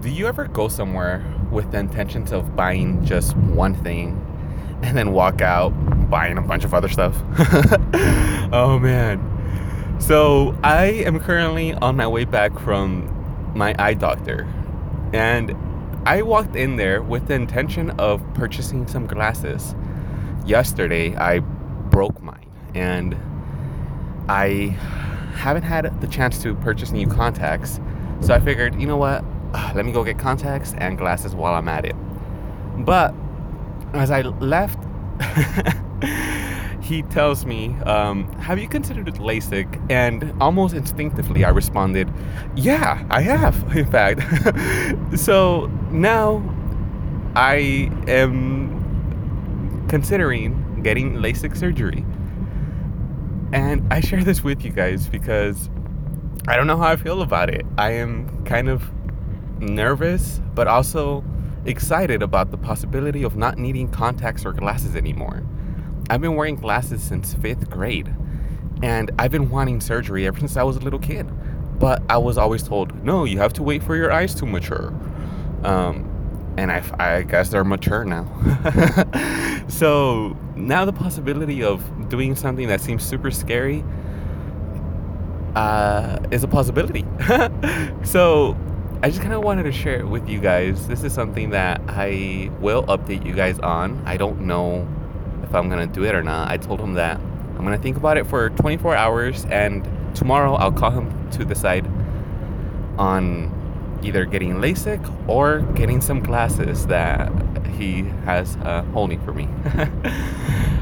do you ever go somewhere with the intentions of buying just one thing and then walk out buying a bunch of other stuff? oh man. So, I am currently on my way back from my eye doctor. And I walked in there with the intention of purchasing some glasses. Yesterday, I broke mine and I haven't had the chance to purchase new contacts. So I figured, you know what? Let me go get contacts and glasses while I'm at it. But as I left, he tells me, um, Have you considered LASIK? And almost instinctively, I responded, Yeah, I have, in fact. so now I am considering getting LASIK surgery. And I share this with you guys because I don't know how I feel about it. I am kind of nervous, but also excited about the possibility of not needing contacts or glasses anymore. I've been wearing glasses since fifth grade, and I've been wanting surgery ever since I was a little kid. But I was always told, no, you have to wait for your eyes to mature. Um, and I, I guess they're mature now. so now the possibility of doing something that seems super scary uh, is a possibility. so I just kind of wanted to share it with you guys. This is something that I will update you guys on. I don't know if I'm going to do it or not. I told him that I'm going to think about it for 24 hours and tomorrow I'll call him to decide on either getting LASIK or getting some glasses that he has uh, holding for me.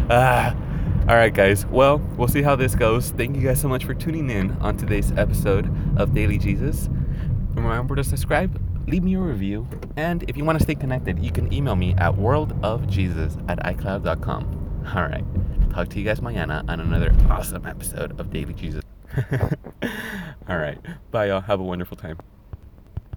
uh, all right, guys. Well, we'll see how this goes. Thank you guys so much for tuning in on today's episode of Daily Jesus. Remember to subscribe, leave me a review, and if you want to stay connected, you can email me at worldofjesus at icloud.com. All right. Talk to you guys mañana on another awesome episode of Daily Jesus. All right. Bye, y'all. Have a wonderful time.